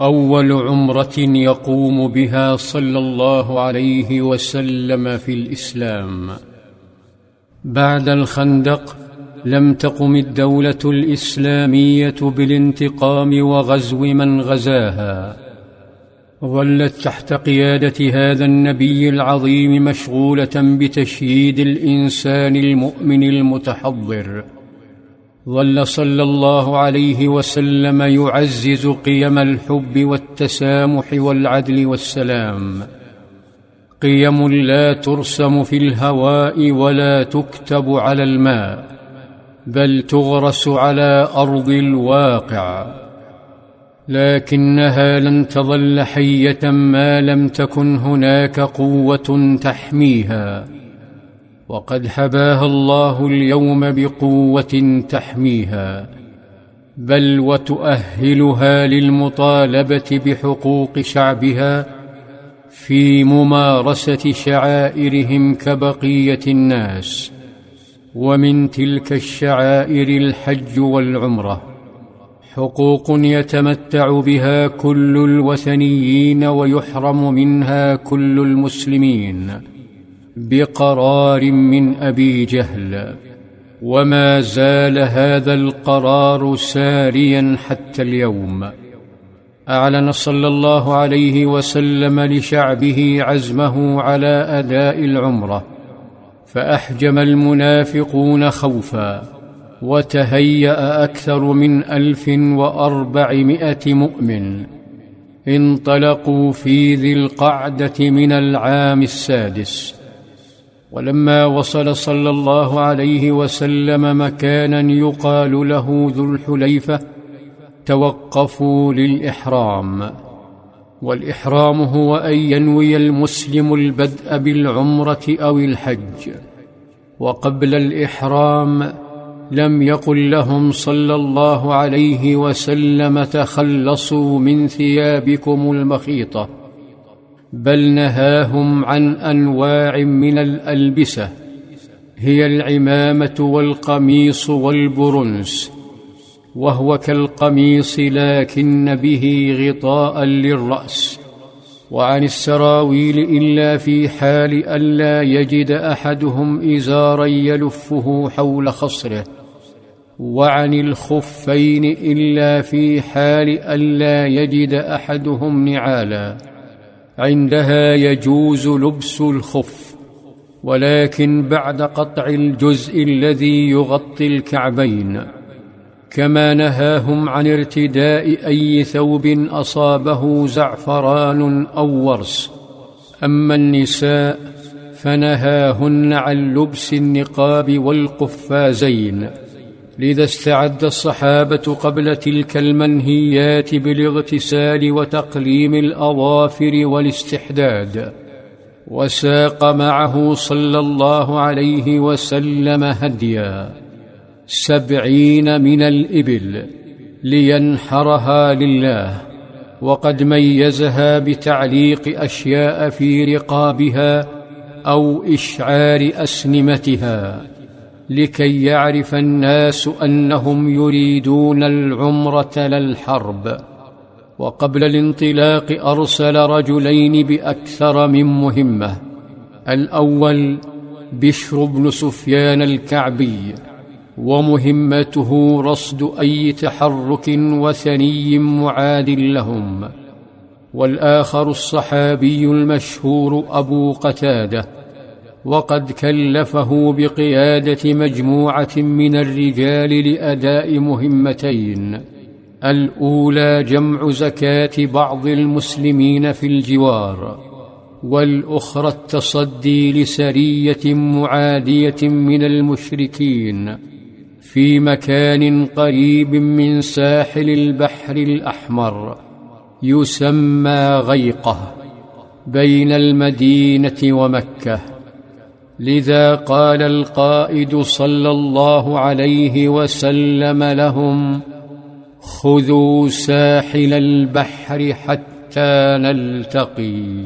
أول عمرة يقوم بها صلى الله عليه وسلم في الإسلام. بعد الخندق لم تقم الدولة الإسلامية بالانتقام وغزو من غزاها. ظلت تحت قيادة هذا النبي العظيم مشغولة بتشييد الإنسان المؤمن المتحضر. ظل صلى الله عليه وسلم يعزز قيم الحب والتسامح والعدل والسلام. قيم لا ترسم في الهواء ولا تكتب على الماء بل تغرس على أرض الواقع. لكنها لن تظل حية ما لم تكن هناك قوة تحميها. وقد حباها الله اليوم بقوة تحميها بل وتؤهلها للمطالبة بحقوق شعبها في ممارسة شعائرهم كبقية الناس ومن تلك الشعائر الحج والعمرة حقوق يتمتع بها كل الوثنيين ويحرم منها كل المسلمين. بقرار من أبي جهل وما زال هذا القرار ساريا حتى اليوم. أعلن صلى الله عليه وسلم لشعبه عزمه على أداء العمرة فأحجم المنافقون خوفا وتهيأ أكثر من ألف وأربعمائة مؤمن انطلقوا في ذي القعدة من العام السادس. ولما وصل صلى الله عليه وسلم مكانا يقال له ذو الحليفة توقفوا للإحرام. والإحرام هو أن ينوي المسلم البدء بالعمرة أو الحج. وقبل الإحرام لم يقل لهم صلى الله عليه وسلم تخلصوا من ثيابكم المخيطة. بل نهاهم عن أنواع من الألبسة هي العمامة والقميص والبرنس وهو كالقميص لكن به غطاء للرأس. وعن السراويل إلا في حال الا يجد أحدهم إزارا يلفه حول خصره. وعن الخفين إلا في حال الا يجد أحدهم نعالا. عندها يجوز لبس الخف ولكن بعد قطع الجزء الذي يغطي الكعبين كما نهاهم عن ارتداء أي ثوب أصابه زعفران أو ورس. أما النساء فنهاهن عن لبس النقاب والقفازين. لذا استعد الصحابة قبل تلك المنهيات بالاغتسال وتقليم الأظافر والاستحداد. وساق معه صلى الله عليه وسلم هديا. سبعين من الإبل لينحرها لله وقد ميزها بتعليق أشياء في رقابها أو إشعار أسنمتها. لكي يعرف الناس أنهم يريدون العمرة لا الحرب. وقبل الانطلاق أرسل رجلين بأكثر من مهمة. الأول بشر بن سفيان الكعبي ومهمته رصد أي تحرك وثني معاد لهم. والآخر الصحابي المشهور أبو قتادة وقد كلفه بقيادة مجموعة من الرجال لأداء مهمتين. الأولى جمع زكاة بعض المسلمين في الجوار والأخرى التصدي لسرية معادية من المشركين في مكان قريب من ساحل البحر الأحمر يسمى غيقة بين المدينة ومكة. لذا قال القائد صلى الله عليه وسلم لهم خذوا ساحل البحر حتى نلتقي.